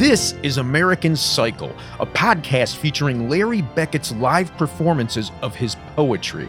This is American Cycle, a podcast featuring Larry Beckett's live performances of his poetry.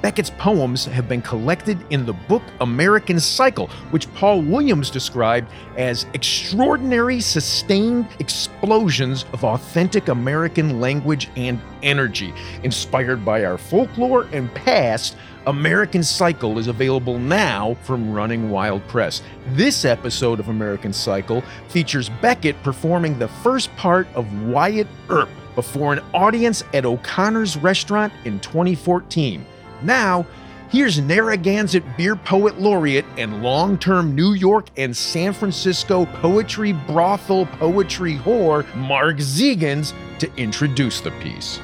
Beckett's poems have been collected in the book American Cycle, which Paul Williams described as extraordinary, sustained explosions of authentic American language and energy. Inspired by our folklore and past, American Cycle is available now from Running Wild Press. This episode of American Cycle features Beckett performing the first part of Wyatt Earp before an audience at O'Connor's restaurant in 2014. Now, here's Narragansett Beer Poet Laureate and long term New York and San Francisco poetry brothel poetry whore, Mark Zegans, to introduce the piece.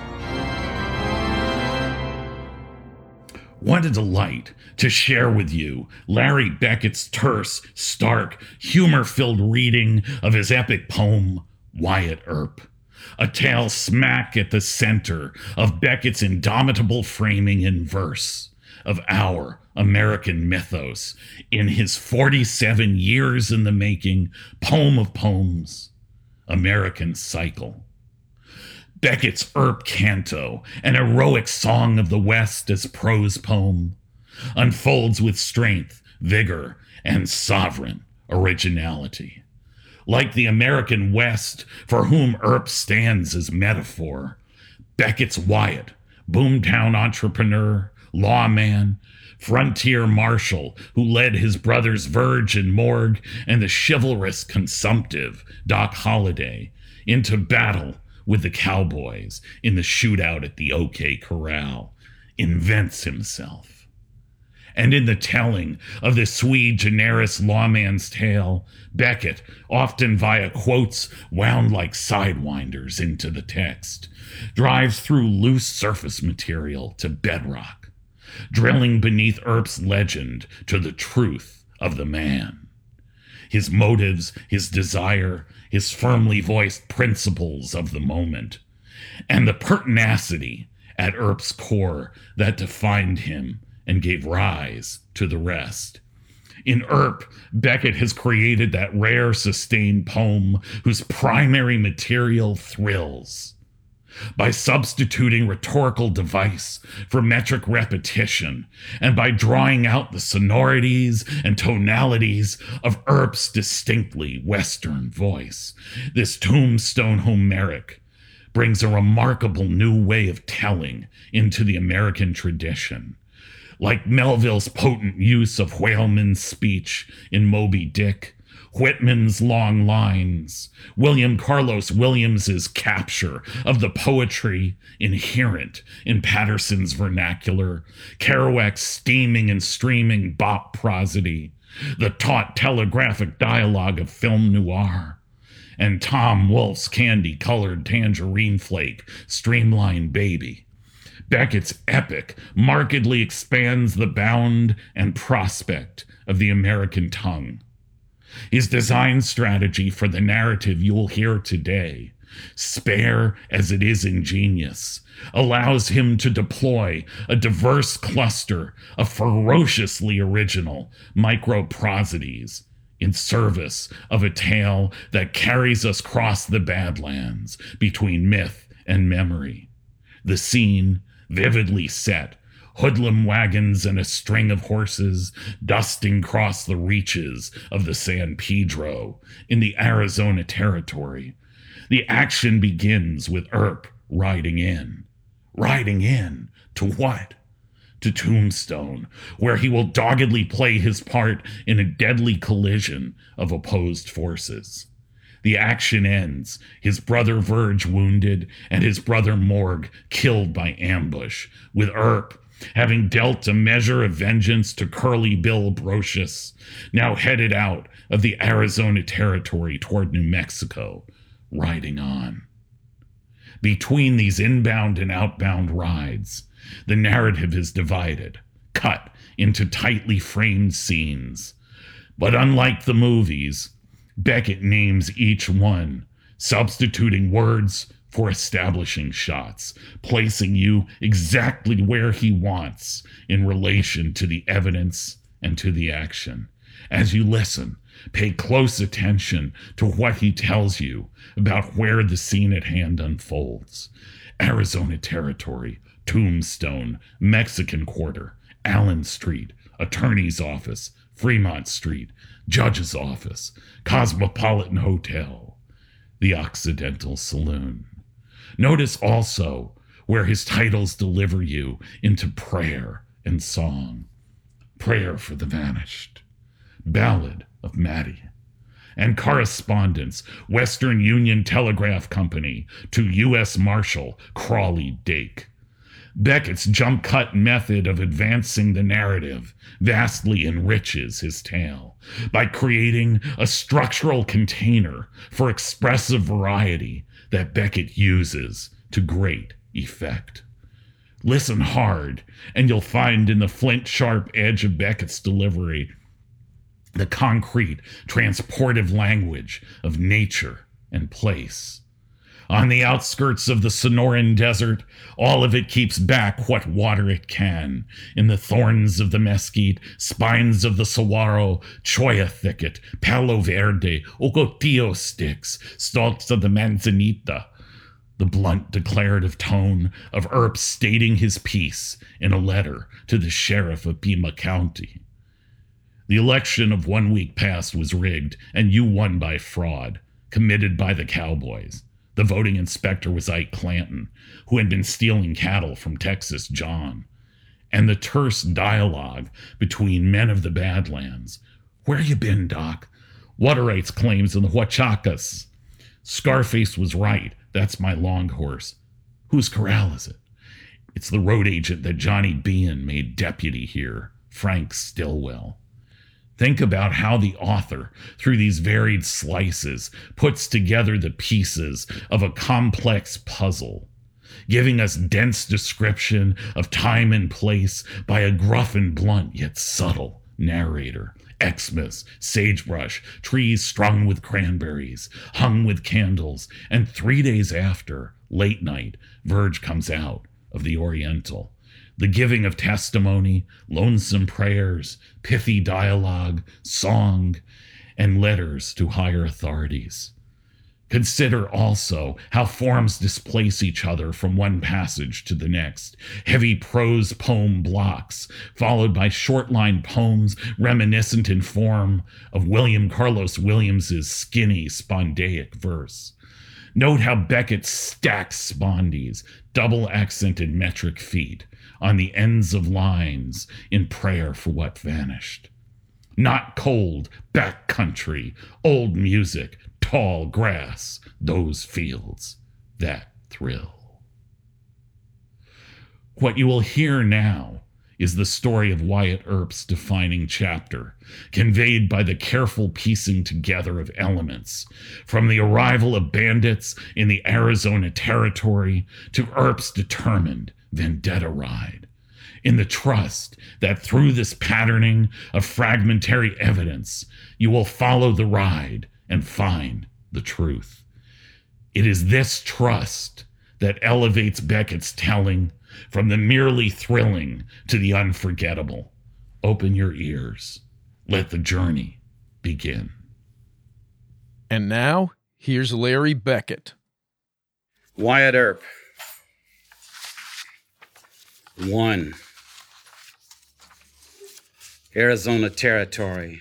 What a delight to share with you Larry Beckett's terse, stark, humor filled reading of his epic poem, Wyatt Earp a tale smack at the center of Beckett's indomitable framing in verse of our American mythos in his 47 years in the making poem of poems, American Cycle. Beckett's Earp Canto, an heroic song of the West as prose poem, unfolds with strength, vigor, and sovereign originality like the American West, for whom Earp stands as metaphor. Beckett's Wyatt, boomtown entrepreneur, lawman, frontier marshal who led his brothers Verge and Morg and the chivalrous consumptive Doc Holliday into battle with the cowboys in the shootout at the OK Corral, invents himself and in the telling of the sui generis lawman's tale, Beckett, often via quotes wound like sidewinders into the text, drives through loose surface material to bedrock, drilling beneath Earp's legend to the truth of the man. His motives, his desire, his firmly voiced principles of the moment, and the pertinacity at Earp's core that defined him and gave rise to the rest. In Earp, Beckett has created that rare, sustained poem whose primary material thrills. By substituting rhetorical device for metric repetition, and by drawing out the sonorities and tonalities of Earp's distinctly Western voice, this tombstone Homeric brings a remarkable new way of telling into the American tradition. Like Melville's potent use of whaleman's speech in Moby Dick, Whitman's long lines, William Carlos Williams's capture of the poetry inherent in Paterson's vernacular, Kerouac's steaming and streaming bop prosody, the taut telegraphic dialogue of film noir, and Tom Wolfe's candy colored tangerine flake, streamlined baby. Beckett's epic markedly expands the bound and prospect of the American tongue. His design strategy for the narrative you'll hear today, spare as it is ingenious, allows him to deploy a diverse cluster of ferociously original microprosodies in service of a tale that carries us across the Badlands between myth and memory. The scene vividly set, hoodlum wagons and a string of horses dusting across the reaches of the San Pedro in the Arizona Territory. The action begins with Earp riding in. Riding in to what? To Tombstone, where he will doggedly play his part in a deadly collision of opposed forces. The action ends, his brother Verge wounded, and his brother Morg killed by ambush, with Earp having dealt a measure of vengeance to Curly Bill Brocius, now headed out of the Arizona Territory toward New Mexico, riding on. Between these inbound and outbound rides, the narrative is divided, cut into tightly framed scenes. But unlike the movies, Beckett names each one, substituting words for establishing shots, placing you exactly where he wants in relation to the evidence and to the action. As you listen, Pay close attention to what he tells you about where the scene at hand unfolds. Arizona Territory, Tombstone, Mexican Quarter, Allen Street, Attorney's Office, Fremont Street, Judge's Office, Cosmopolitan Hotel, the Occidental Saloon. Notice also where his titles deliver you into prayer and song. Prayer for the Vanished, Ballad of Maddie, and correspondence, Western Union Telegraph Company to U.S. Marshal Crawley Dake. Beckett's jump cut method of advancing the narrative vastly enriches his tale by creating a structural container for expressive variety that Beckett uses to great effect. Listen hard, and you'll find in the flint sharp edge of Beckett's delivery the concrete, transportive language of nature and place. On the outskirts of the Sonoran Desert, all of it keeps back what water it can. In the thorns of the mesquite, spines of the saguaro, cholla thicket, palo verde, ocotillo sticks, stalks of the manzanita, the blunt declarative tone of Earp stating his piece in a letter to the sheriff of Pima County. The election of one week past was rigged, and you won by fraud, committed by the cowboys. The voting inspector was Ike Clanton, who had been stealing cattle from Texas John. And the terse dialogue between men of the Badlands. Where you been, Doc? Water rights claims in the Huachucas. Scarface was right. That's my long horse. Whose corral is it? It's the road agent that Johnny Behan made deputy here, Frank Stilwell. Think about how the author, through these varied slices, puts together the pieces of a complex puzzle, giving us dense description of time and place by a gruff and blunt yet subtle narrator. Xmas, sagebrush, trees strung with cranberries, hung with candles, and three days after, late night, Verge comes out of the Oriental. The giving of testimony, lonesome prayers, pithy dialogue, song, and letters to higher authorities. Consider also how forms displace each other from one passage to the next. Heavy prose poem blocks, followed by short line poems reminiscent in form of William Carlos Williams's skinny, spondaic verse. Note how Beckett stacks spondees, double accented metric feet, on the ends of lines in prayer for what vanished. Not cold, back country, old music, tall grass, those fields, that thrill. What you will hear now is the story of Wyatt Earp's defining chapter, conveyed by the careful piecing together of elements, from the arrival of bandits in the Arizona Territory to Earp's determined vendetta ride, in the trust that through this patterning of fragmentary evidence, you will follow the ride and find the truth. It is this trust that elevates Beckett's telling from the merely thrilling to the unforgettable. Open your ears. Let the journey begin. And now, here's Larry Beckett. Wyatt Earp. One. Arizona Territory.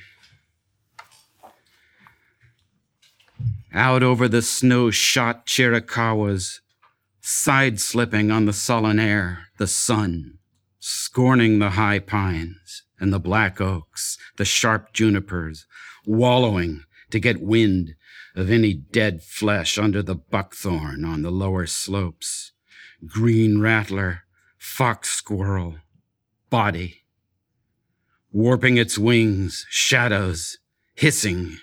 Out over the snow shot Chiricahuas, side slipping on the sullen air, the sun, scorning the high pines and the black oaks, the sharp junipers, wallowing to get wind of any dead flesh under the buckthorn on the lower slopes, green rattler, fox squirrel, body, warping its wings, shadows, hissing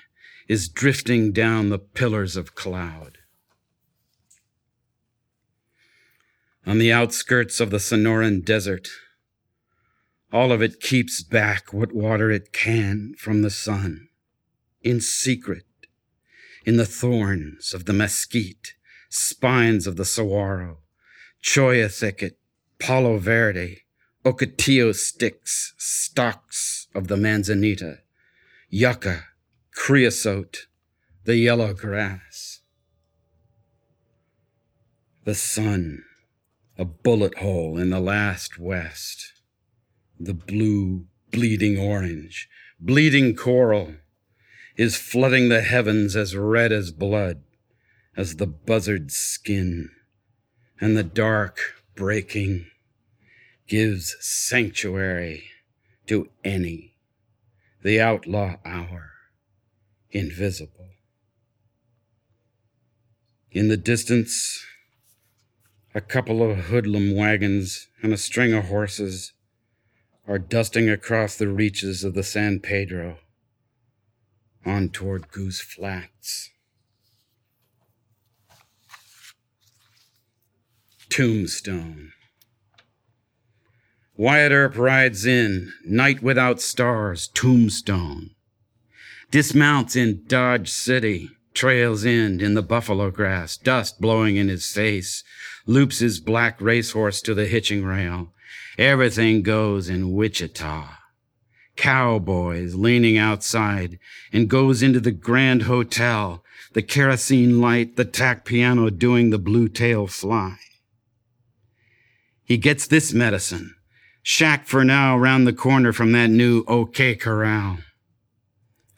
is drifting down the pillars of cloud. On the outskirts of the Sonoran Desert, all of it keeps back what water it can from the sun, in secret, in the thorns of the mesquite, spines of the saguaro, cholla thicket, palo verde, ocotillo sticks, stalks of the manzanita, yucca, creosote, the yellow grass. The sun, a bullet hole in the last west. The blue, bleeding orange, bleeding coral is flooding the heavens as red as blood, as the buzzard's skin, and the dark breaking gives sanctuary to any, the outlaw hour, invisible. In the distance, a couple of hoodlum wagons and a string of horses are dusting across the reaches of the San Pedro on toward Goose Flats. Tombstone. Wyatt Earp rides in, night without stars, tombstone. Dismounts in Dodge City, trails in in the buffalo grass, dust blowing in his face, loops his black racehorse to the hitching rail. Everything goes in Wichita. Cowboys leaning outside and goes into the Grand Hotel, the kerosene light, the tack piano doing the blue tail fly. He gets this medicine Shack for now round the corner from that new OK Corral.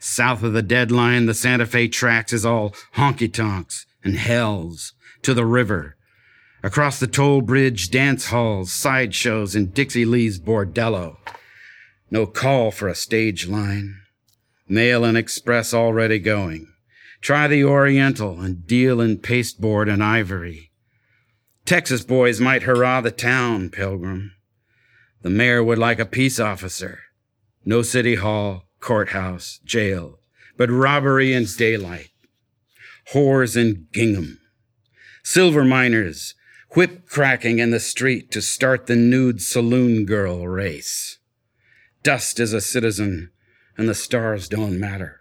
South of the deadline, the Santa Fe tracks is all honky tonks and hells to the river. Across the toll bridge, dance halls, sideshows, and Dixie Lee's bordello. No call for a stage line. Mail and express already going. Try the Oriental and deal in pasteboard and ivory. Texas boys might hurrah the town, Pilgrim. The mayor would like a peace officer. No city hall, courthouse, jail, but robbery and daylight. Whores in gingham. Silver miners, whip cracking in the street to start the nude saloon girl race. Dust is a citizen, and the stars don't matter.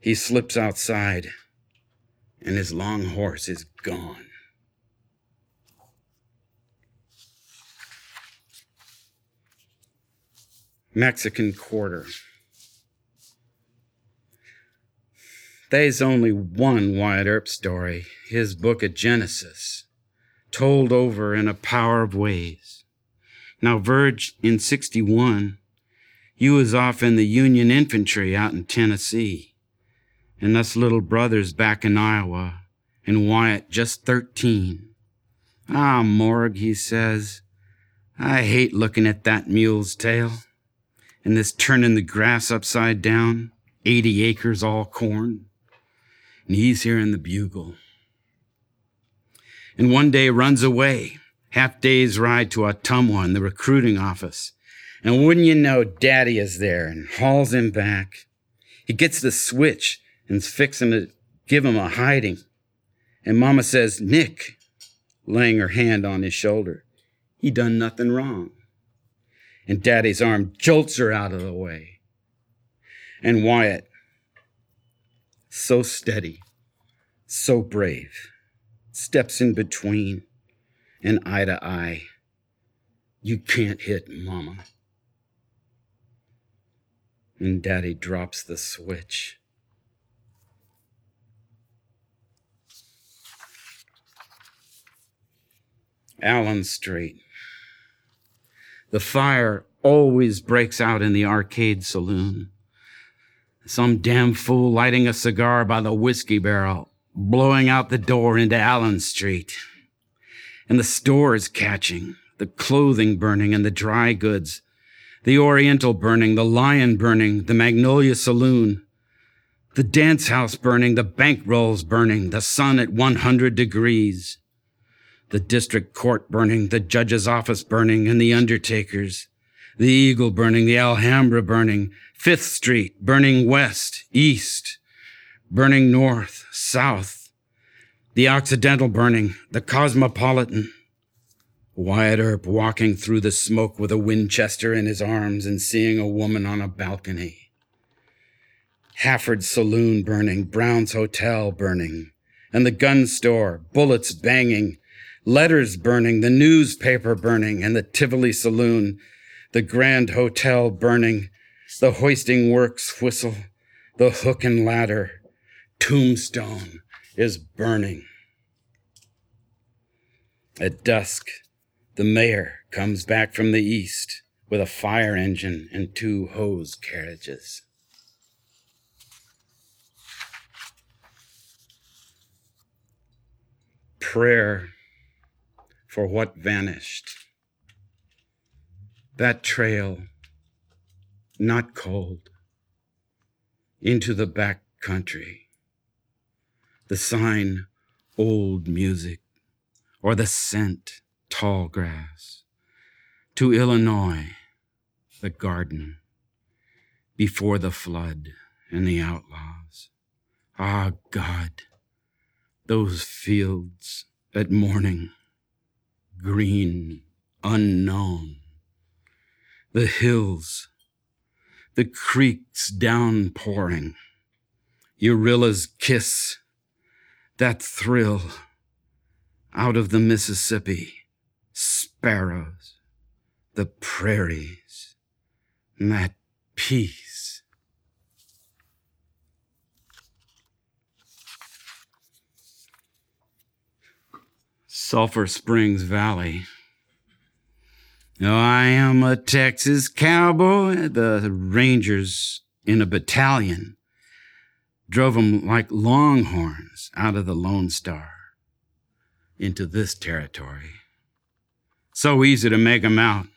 He slips outside, and his long horse is gone. Mexican Quarter. There's only one Wyatt Earp story, his book of Genesis, told over in a power of ways. Now, Verge, in 61, you was off in the Union Infantry out in Tennessee, and us little brothers back in Iowa, and Wyatt just 13. Ah, Morg, he says, I hate looking at that mule's tail and this turning the grass upside down, 80 acres all corn. And he's hearing the bugle. And one day runs away, half day's ride to Ottumwa in the recruiting office. And wouldn't you know, daddy is there and hauls him back. He gets the switch and's fixing to give him a hiding. And mama says, Nick, laying her hand on his shoulder, he done nothing wrong and Daddy's arm jolts her out of the way. And Wyatt, so steady, so brave, steps in between and eye to eye. You can't hit Mama. And Daddy drops the switch. Allen Street. The fire always breaks out in the arcade saloon. Some damn fool lighting a cigar by the whiskey barrel, blowing out the door into Allen Street. And the stores catching, the clothing burning and the dry goods, the Oriental burning, the Lion burning, the Magnolia Saloon, the dance house burning, the bank rolls burning, the sun at 100 degrees the district court burning, the judge's office burning, and the undertakers, the Eagle burning, the Alhambra burning, Fifth Street burning west, east, burning north, south, the Occidental burning, the Cosmopolitan. Wyatt Earp walking through the smoke with a Winchester in his arms and seeing a woman on a balcony. Hafford's saloon burning, Brown's hotel burning, and the gun store, bullets banging, letters burning, the newspaper burning, and the Tivoli Saloon, the Grand Hotel burning, the hoisting works whistle, The hook and ladder tombstone is burning. At dusk, the mayor comes back from the east with a fire engine and two hose carriages. Prayer for what vanished. That trail, not cold, into the back country. The sign, old music, or the scent, tall grass. To Illinois, the garden, before the flood and the outlaws. Ah, God, those fields at morning, green, unknown. The hills, the creeks downpouring, Urilla's kiss, that thrill out of the Mississippi, sparrows, the prairies, and that peace. Sulphur Springs Valley. Oh, I am a Texas cowboy. The Rangers in a battalion drove drove 'em like longhorns out of the Lone Star into this territory. So easy to make 'em out.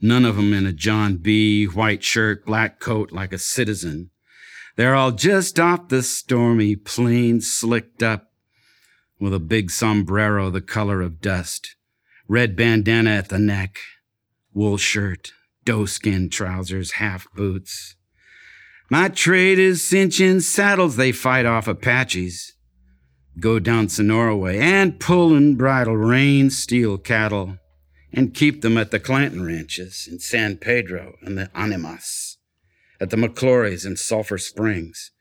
None of 'em in a John B. white shirt, black coat like a citizen. They're all just off the stormy plains, slicked up with a big sombrero the color of dust, red bandana at the neck, wool shirt, doeskin trousers, half boots. My trade is cinching saddles they fight off Apaches. Go down Sonora way and pull and bridle rein, steal cattle, and keep them at the Clanton ranches in San Pedro and the Animas, at the McLaury's in Sulphur Springs.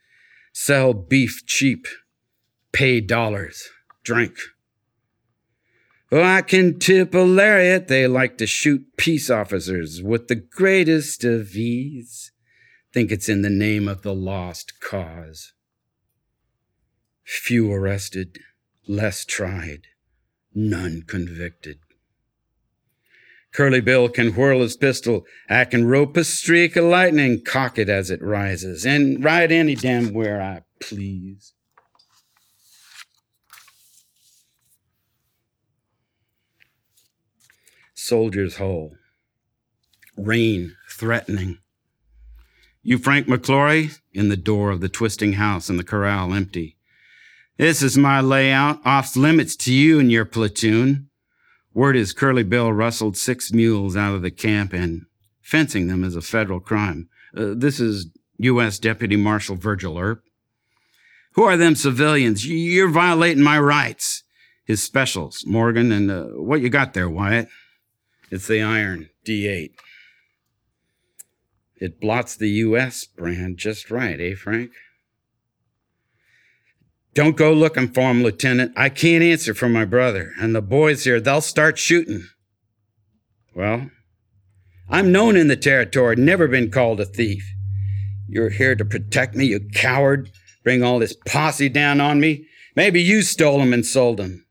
Sell beef cheap, pay dollars, drink. Oh, I can tip a lariat. They like to shoot peace officers with the greatest of ease. Think it's in the name of the lost cause. Few arrested, less tried, none convicted. Curly Bill can whirl his pistol. I can rope a streak of lightning, cock it as it rises, and ride any damn where I please. Soldier's Hole. Rain threatening. You, Frank McLaury, in the door of the twisting house and the corral empty. This is my layout, off limits to you and your platoon. Word is Curly Bill rustled six mules out of the camp and fencing them is a federal crime. Uh, this is U.S. Deputy Marshal Virgil Earp. Who are them civilians? You're violating my rights. His specials, Morgan, and uh, what you got there, Wyatt? It's the iron D8. It blots the U.S. brand just right, eh, Frank? Don't go looking for him, Lieutenant. I can't answer for my brother. And the boys here, they'll start shooting. Well, I'm known in the territory, never been called a thief. You're here to protect me, you coward. Bring all this posse down on me. Maybe you stole them and sold them.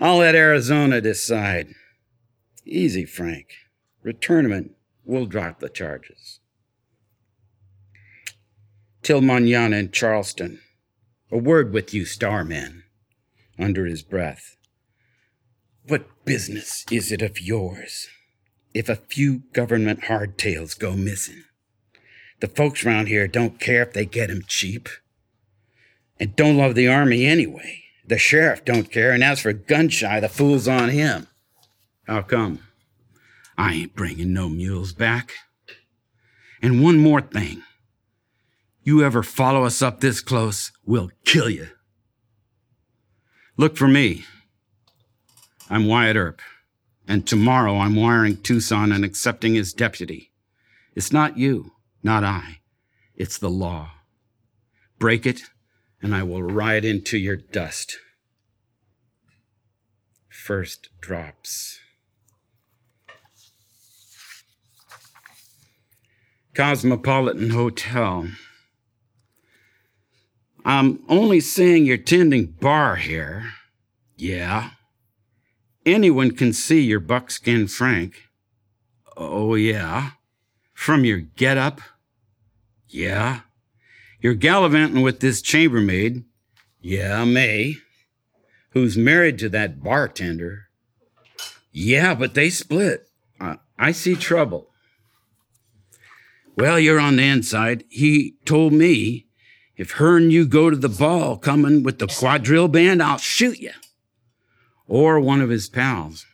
I'll let Arizona decide. Easy, Frank. Return them and we'll drop the charges. Till manana in Charleston. A word with you, Starman. Under his breath. What business is it of yours if a few government hardtails go missing? The folks round here don't care if they get 'em cheap. And don't love the army anyway. The sheriff don't care, and as for Gunshy, the fool's on him. How come? I ain't bringing no mules back. And one more thing. You ever follow us up this close, we'll kill you. Look for me. I'm Wyatt Earp, and tomorrow I'm wiring Tucson and accepting his deputy. It's not you, not I. It's the law. Break it, and I will ride into your dust. First drops. Cosmopolitan Hotel. I'm only saying you're tending bar here. Yeah. Anyone can see you're buckskin Frank. Oh, yeah. From your get up. Yeah. You're gallivanting with this chambermaid. Yeah, May. Who's married to that bartender. Yeah, but they split. Uh, I see trouble. Well, you're on the inside. He told me if her and you go to the ball coming with the quadrille band, I'll shoot you. Or one of his pals.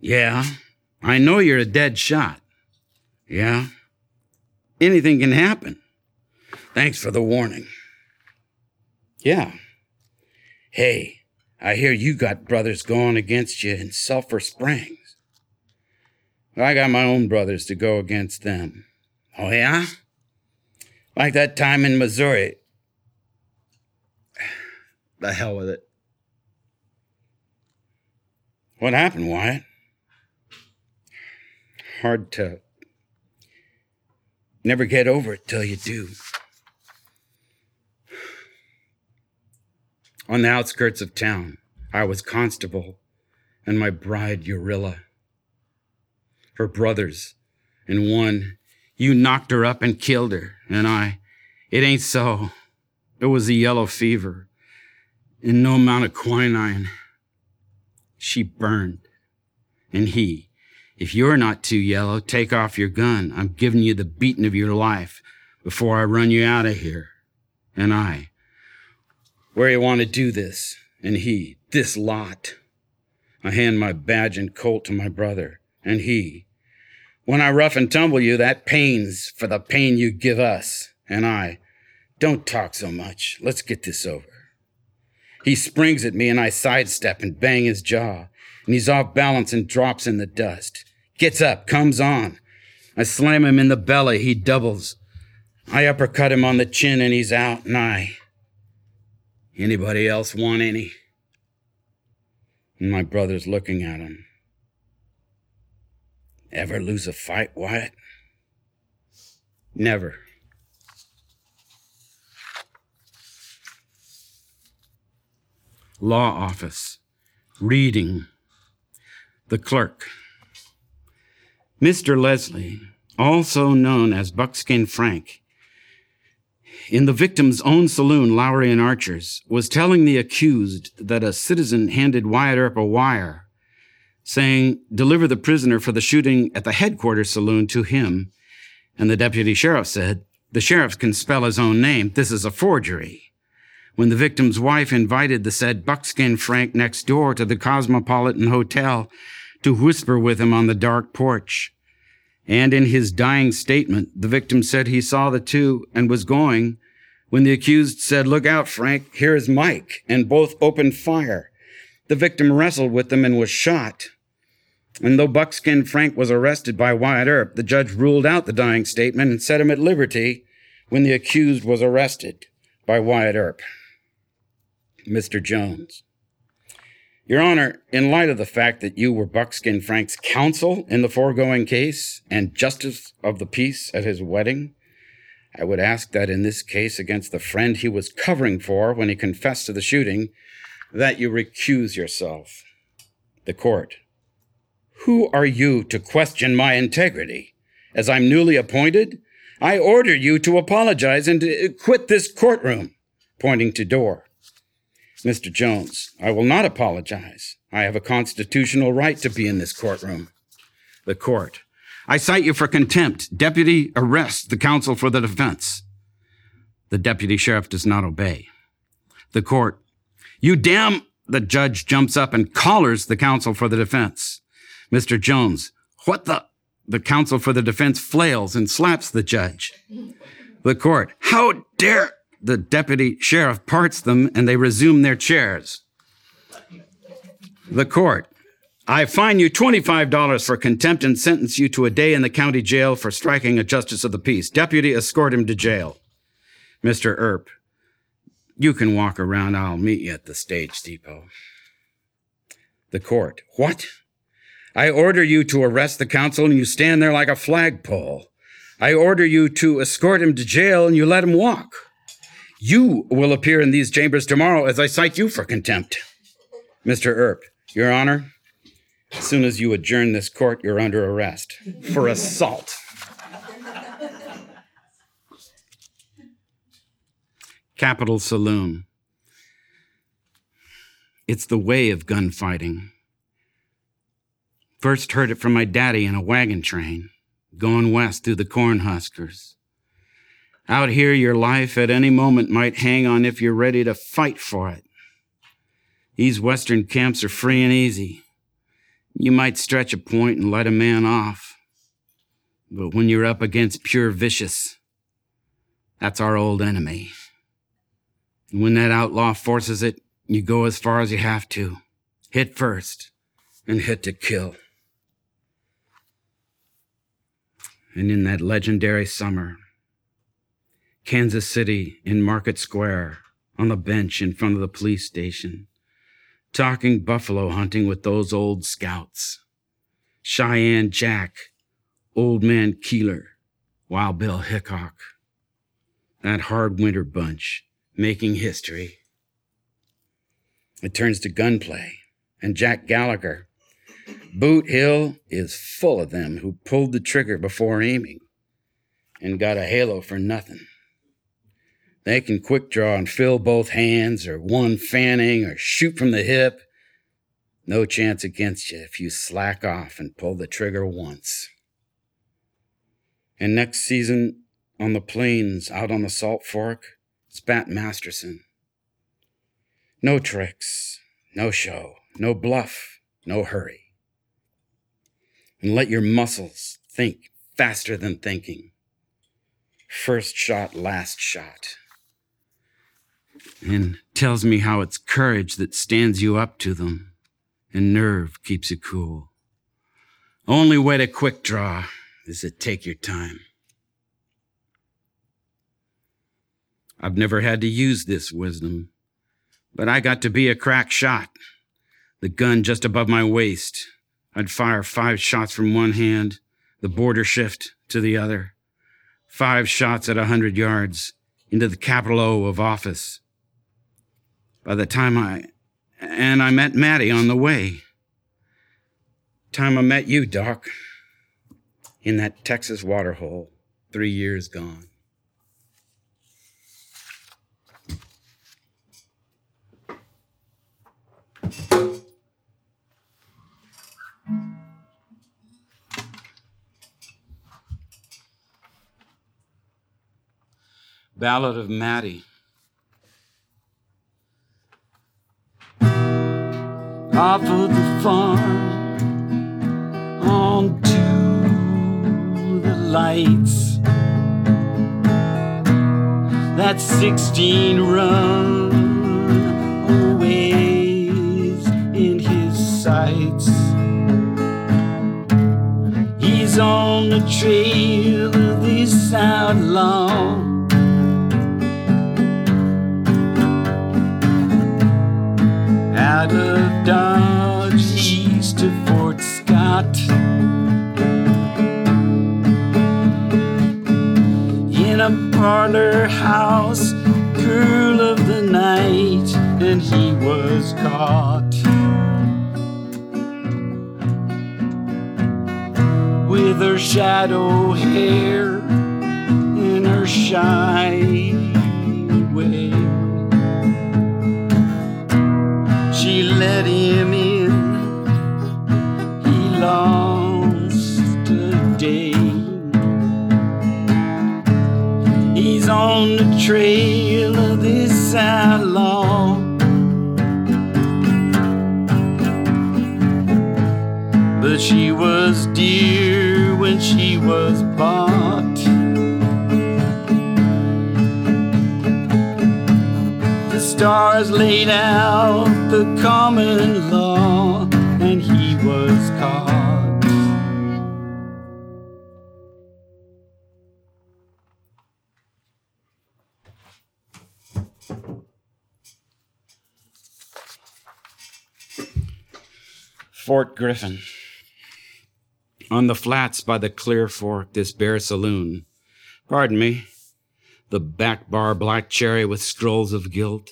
Yeah, I know you're a dead shot. Yeah, anything can happen. Thanks for the warning. Yeah. Hey, I hear you got brothers going against you in Sulphur Springs. I got my own brothers to go against them. Oh, yeah? Like that time in Missouri. The hell with it. What happened, Wyatt? Hard to never get over it till you do. On the outskirts of town, I was constable and my bride Urilla. Her brothers, and one you knocked her up and killed her. And I, it ain't so. It was a yellow fever and no amount of quinine. She burned. And he, if you're not too yellow, take off your gun. I'm giving you the beating of your life before I run you out of here. And I, where you want to do this? And he, this lot. I hand my badge and colt to my brother. And he, when I rough and tumble you, that pains for the pain you give us. And I, don't talk so much. Let's get this over. He springs at me and I sidestep and bang his jaw. And he's off balance and drops in the dust. Gets up, comes on. I slam him in the belly. He doubles. I uppercut him on the chin and he's out. And I, anybody else want any? And my brother's looking at him. Ever lose a fight, Wyatt? Never. Law office. Reading. The clerk. Mr. Leslie, also known as Buckskin Frank, in the victim's own saloon, Lowry and Archer's, was telling the accused that a citizen handed Wyatt Earp a wire saying, Deliver the prisoner for the shooting at the headquarters saloon to him. And the deputy sheriff said, The sheriff can spell his own name. This is a forgery. When the victim's wife invited the said buckskin Frank next door to the Cosmopolitan Hotel to whisper with him on the dark porch. And in his dying statement, the victim said he saw the two and was going when the accused said, Look out, Frank, here is Mike, and both opened fire. The victim wrestled with them and was shot. And though Buckskin Frank was arrested by Wyatt Earp, the judge ruled out the dying statement and set him at liberty when the accused was arrested by Wyatt Earp. Mr. Jones. Your Honor, in light of the fact that you were Buckskin Frank's counsel in the foregoing case and justice of the peace at his wedding, I would ask that in this case against the friend he was covering for when he confessed to the shooting, that you recuse yourself. The court. Who are you to question my integrity? As I'm newly appointed, I order you to apologize and to quit this courtroom, pointing to door. Mr. Jones, I will not apologize. I have a constitutional right to be in this courtroom. The court. I cite you for contempt. Deputy, arrest the counsel for the defense. The deputy sheriff does not obey. The court. You damn! The judge jumps up and collars the counsel for the defense. Mr. Jones, what the? The counsel for the defense flails and slaps the judge. The court, how dare! The deputy sheriff parts them and they resume their chairs. The court, I fine you $25 for contempt and sentence you to a day in the county jail for striking a justice of the peace. Deputy, escort him to jail. Mr. Earp, you can walk around. I'll meet you at the stage depot. The court. What? I order you to arrest the counsel and you stand there like a flagpole. I order you to escort him to jail and you let him walk. You will appear in these chambers tomorrow as I cite you for contempt. Mr. Earp, Your Honor, as soon as you adjourn this court, you're under arrest for assault. Capitol Saloon. It's the way of gunfighting. First heard it from my daddy in a wagon train, going west through the corn huskers. Out here, your life at any moment might hang on if you're ready to fight for it. These western camps are free and easy. You might stretch a point and let a man off. But when you're up against pure vicious, that's our old enemy. And when that outlaw forces it, you go as far as you have to. Hit first and hit to kill. And in that legendary summer, Kansas City in Market Square, on the bench in front of the police station, talking buffalo hunting with those old scouts. Cheyenne Jack, Old Man Keeler, Wild Bill Hickok. That hard winter bunch making history. It turns to gunplay, and Jack Gallagher. Boot Hill is full of them who pulled the trigger before aiming and got a halo for nothing. They can quick draw and fill both hands, or one fanning, or shoot from the hip. No chance against you if you slack off and pull the trigger once. And next season, on the plains out on the Salt Fork, it's Bat Masterson. No tricks, no show, no bluff, no hurry. And let your muscles think faster than thinking. First shot, last shot and tells me how it's courage that stands you up to them and nerve keeps you cool. Only way to quick draw is to take your time. I've never had to use this wisdom, but I got to be a crack shot. The gun just above my waist. I'd fire five shots from one hand, the border shift to the other. Five shots at a hundred yards into the capital O of office by the time I and I met Maddie on the way. Time I met you, Doc, in that Texas waterhole, three years gone. Ballad of Maddie. off of the farm onto the lights. That 16 run always in his sights. He's on the trail of this outlaw. Out of Dodge east to Fort Scott. In a parlor house, girl of the night, and he was caught. With her shadow hair and her shy let trail of this outlaw. But she was dear when she was bought. The stars laid out the common law, and he was caught. Fort Griffin. On the flats by the Clear Fork, this bare saloon. Pardon me, the back bar black cherry with scrolls of guilt,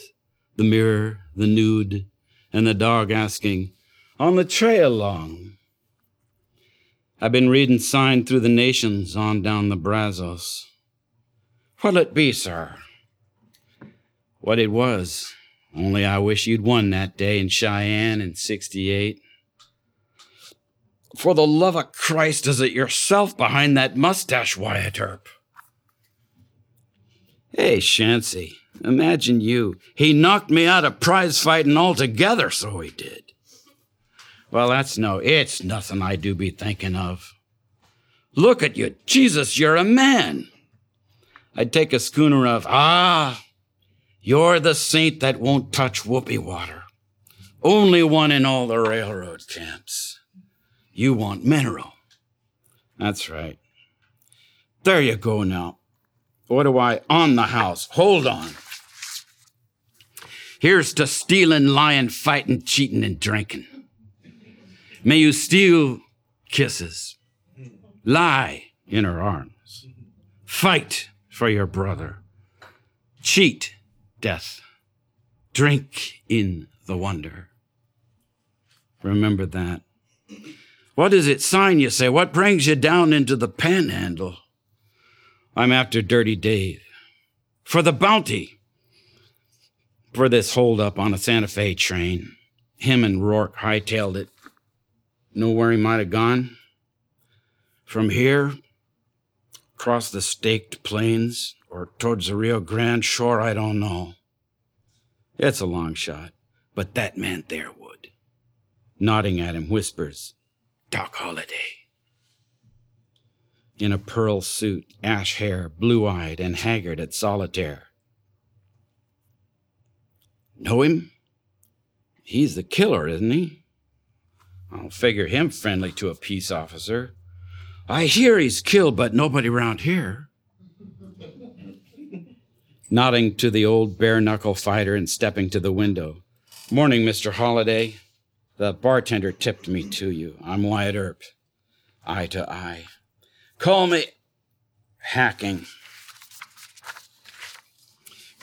the mirror, the nude, and the dog asking, On the trail long. I've been reading sign through the nations on down the Brazos. What'll it be, sir? What it was, only I wish you'd won that day in Cheyenne in 68. For the love of Christ, is it yourself behind that mustache, Wyatt Earp? Hey, Shanssey, imagine you. He knocked me out of prize fighting altogether, so he did. Well, that's no, it's nothing I do be thinking of. Look at you. Jesus, you're a man. I'd take a schooner of, ah, you're the saint that won't touch whoopee water. Only one in all the railroad camps. You want mineral. That's right. There you go now. What do I on the house? Hold on. Here's to stealing, lying, fighting, cheating, and drinking. May you steal kisses, lie in her arms, fight for your brother, cheat death, drink in the wonder. Remember that. What does it sign, you say? What brings you down into the panhandle? I'm after Dirty Dave. For the bounty. For this holdup on a Santa Fe train. Him and Rourke hightailed it. Know where he might have gone? From here, across the staked plains, or towards the Rio Grande shore, I don't know. It's a long shot, but that man there would. Nodding at him, whispers, Doc Holliday in a pearl suit, ash hair, blue eyed and haggard at solitaire. Know him? He's the killer, isn't he? I'll figure him friendly to a peace officer. I hear he's killed, but nobody around here. Nodding to the old bare knuckle fighter and stepping to the window. Morning, Mr. Holliday. The bartender tipped me to you. I'm Wyatt Earp. Eye to eye. Call me hacking.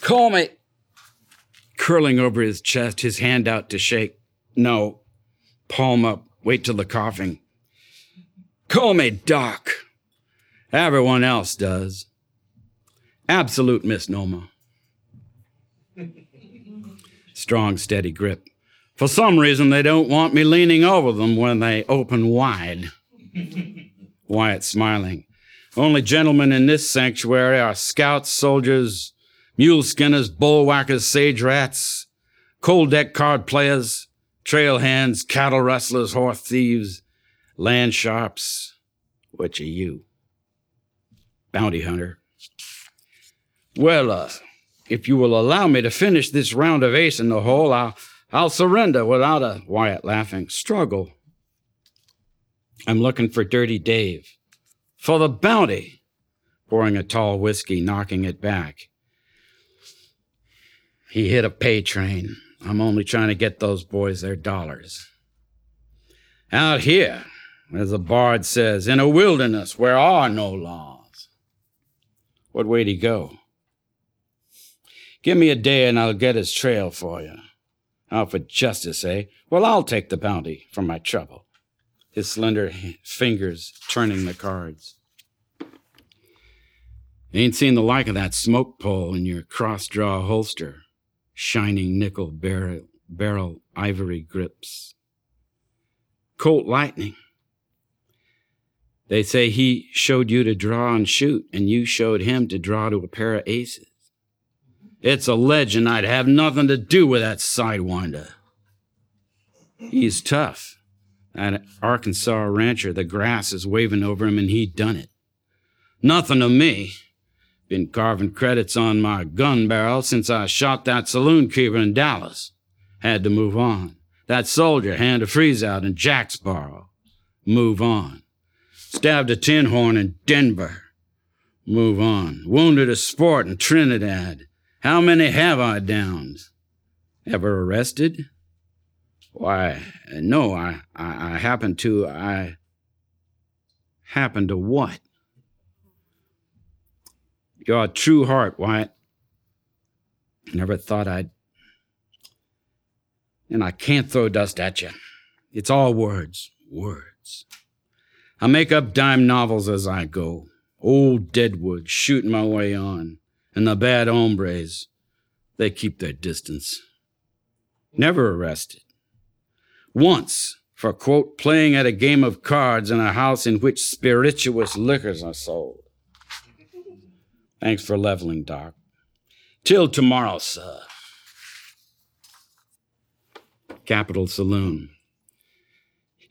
Call me curling over his chest, his hand out to shake. No, palm up, wait till the coughing. Call me Doc. Everyone else does. Absolute misnomer. Strong, steady grip. For some reason, they don't want me leaning over them when they open wide. Wyatt smiling. Only gentlemen in this sanctuary are scouts, soldiers, mule skinners, bull whackers, sage rats, cold deck card players, trail hands, cattle rustlers, horse thieves, land sharps. Which are you? Bounty hunter. Well, uh, if you will allow me to finish this round of ace in the hole, I'll, I'll surrender without a, Wyatt laughing, struggle. I'm looking for Dirty Dave. For the bounty. Pouring a tall whiskey, knocking it back. He hit a pay train. I'm only trying to get those boys their dollars. Out here, as the bard says, in a wilderness where are no laws. What way'd he go? Give me a day and I'll get his trail for you. Out for justice, eh? Well, I'll take the bounty for my trouble his slender fingers turning the cards. Ain't seen the like of that smoke pole in your cross draw holster, shining nickel barrel, barrel ivory grips. Colt Lightning. They say he showed you to draw and shoot, and you showed him to draw to a pair of aces. It's a legend I'd have nothing to do with that sidewinder. He's tough that Arkansas rancher, the grass is waving over him and he done it. Nothing to me. Been carving credits on my gun barrel since I shot that saloon keeper in Dallas. Had to move on. That soldier hand a freeze out in Jacksboro. Move on. Stabbed a tin horn in Denver. Move on. Wounded a sport in Trinidad. How many have I downs? Ever arrested? Why, no, I, I, I happen to, I happen to what? You're true heart, Wyatt. Never thought I'd. And I can't throw dust at you. It's all words, words. I make up dime novels as I go. Old Deadwood shooting my way on. And the bad hombres, they keep their distance. Never arrested. Once for, quote, playing at a game of cards in a house in which spirituous liquors are sold. Thanks for leveling, Doc. Till tomorrow, sir. Capitol Saloon.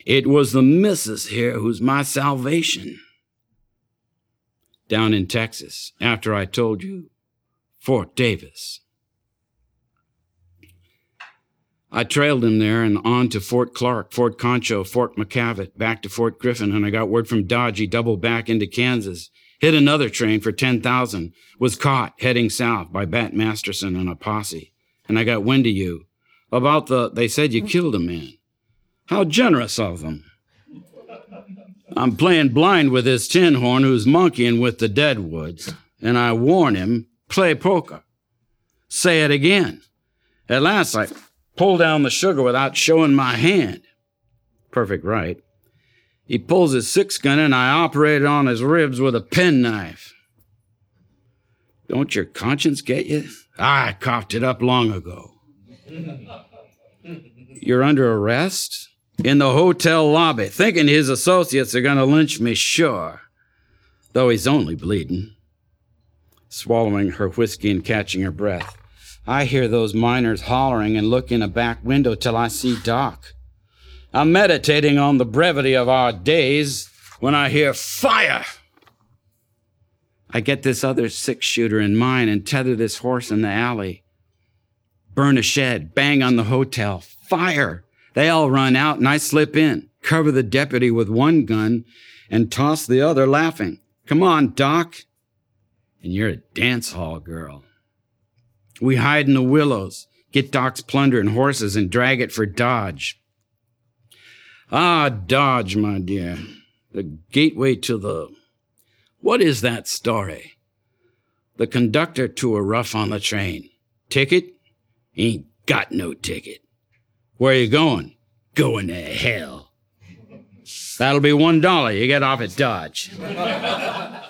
It was the missus here who's my salvation. Down in Texas, after I told you, Fort Davis. I trailed him there and on to Fort Clark, Fort Concho, Fort McKavett, back to Fort Griffin, and I got word from Dodge he doubled back into Kansas, hit another train for 10,000, was caught heading south by Bat Masterson and a posse, and I got wind of you. About the, they said you killed a man. How generous of them. I'm playing blind with this tin horn who's monkeying with the deadwoods, and I warn him, play poker. Say it again. At last I pull down the sugar without showing my hand. Perfect right. He pulls his six gun and I operate on his ribs with a penknife. Don't your conscience get you? I coughed it up long ago. You're under arrest? In the hotel lobby, thinking his associates are going to lynch me, sure. Though he's only bleeding. Swallowing her whiskey and catching her breath. I hear those miners hollering and look in a back window till I see Doc. I'm meditating on the brevity of our days when I hear fire. I get this other six shooter in mine and tether this horse in the alley. Burn a shed, bang on the hotel, fire. They all run out and I slip in, cover the deputy with one gun, and toss the other laughing. Come on, Doc. And you're a dance hall girl. We hide in the willows, get Doc's plunder and horses, and drag it for Dodge. Ah, Dodge, my dear, the gateway to the. What is that story? The conductor to a rough on the train. Ticket? Ain't got no ticket. Where are you going? Going to hell. That'll be one dollar you get off at Dodge.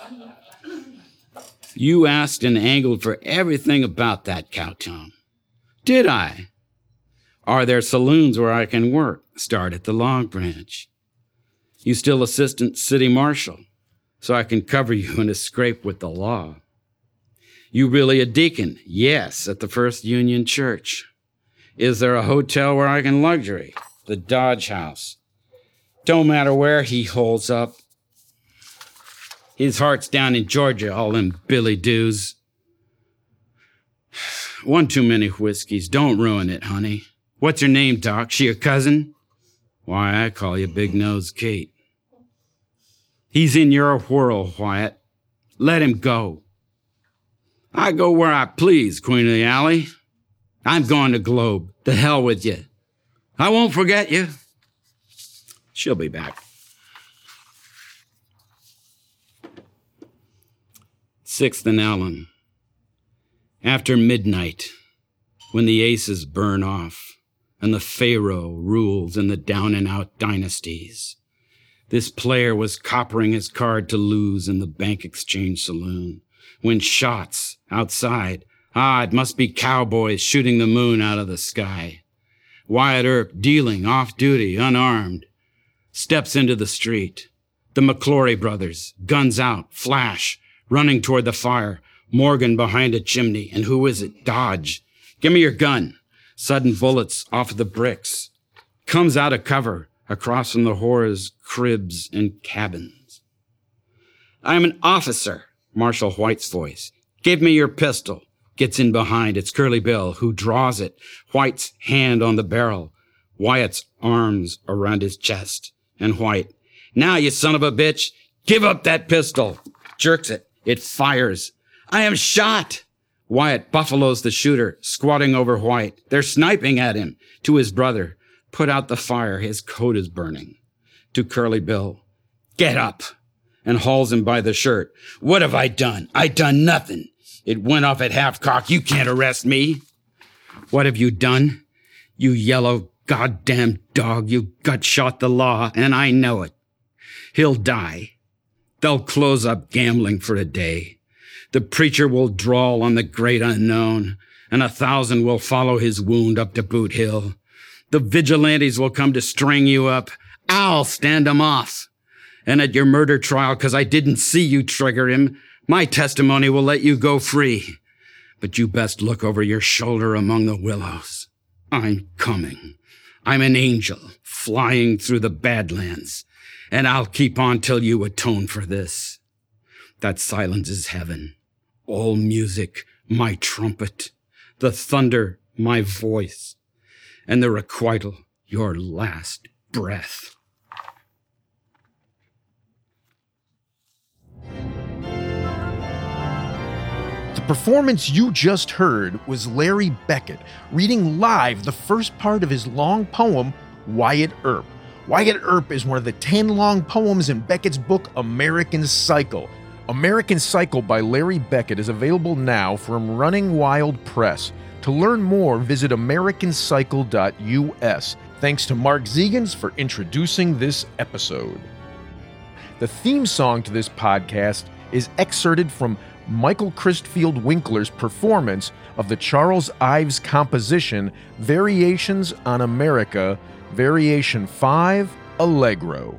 You asked and angled for everything about that cow, Tom. Did I? Are there saloons where I can work? Start at the Long Branch. You still assistant city marshal, so I can cover you in a scrape with the law. You really a deacon? Yes, at the First Union Church. Is there a hotel where I can luxury? The Dodge House. Don't matter where he holds up, his heart's down in Georgia, all them Billy Doos. One too many whiskeys. Don't ruin it, honey. What's her name, Doc? She a cousin? Why, I call you Big Nose Kate. He's in your whirl, Wyatt. Let him go. I go where I please, Queen of the Alley. I'm going to Globe. The hell with you. I won't forget you. She'll be back. Sixth and Allen. After midnight, when the aces burn off and the Pharaoh rules in the down and out dynasties, this player was coppering his card to lose in the bank exchange saloon when shots outside, ah, it must be cowboys shooting the moon out of the sky. Wyatt Earp, dealing off duty, unarmed, steps into the street. The McLaury brothers, guns out, flash, running toward the fire. Morgan behind a chimney. And who is it? Dodge. Give me your gun. Sudden bullets off of the bricks. Comes out of cover across from the horrors, cribs and cabins. I'm an officer, Marshal White's voice. Give me your pistol. Gets in behind. It's Curly Bill who draws it. White's hand on the barrel. Wyatt's arms around his chest. And White. Now, you son of a bitch, give up that pistol. Jerks it. It fires. I am shot. Wyatt buffaloes the shooter, squatting over White. They're sniping at him. To his brother, put out the fire. His coat is burning. To Curly Bill, get up. and hauls him by the shirt. What have I done? I done nothing. It went off at half cock. You can't arrest me. What have you done? You yellow goddamn dog. You gut shot the law, and I know it. He'll die. They'll close up gambling for a day. The preacher will drawl on the great unknown, and a thousand will follow his wound up to Boot Hill. The vigilantes will come to string you up. I'll stand 'em off. And at your murder trial, cause I didn't see you trigger him, my testimony will let you go free. But you best look over your shoulder among the willows. I'm coming. I'm an angel flying through the Badlands, and I'll keep on till you atone for this. That silence is heaven. All music, my trumpet. The thunder, my voice. And the requital, your last breath. The performance you just heard was Larry Beckett reading live the first part of his long poem, Wyatt Earp. Wyatt Earp is one of the 10 long poems in Beckett's book, American Cycle. American Cycle by Larry Beckett is available now from Running Wild Press. To learn more, visit AmericanCycle.us. Thanks to Mark Zegans for introducing this episode. The theme song to this podcast is excerpted from Michael Christfield Winkler's performance of the Charles Ives composition Variations on America, Variation 5, Allegro.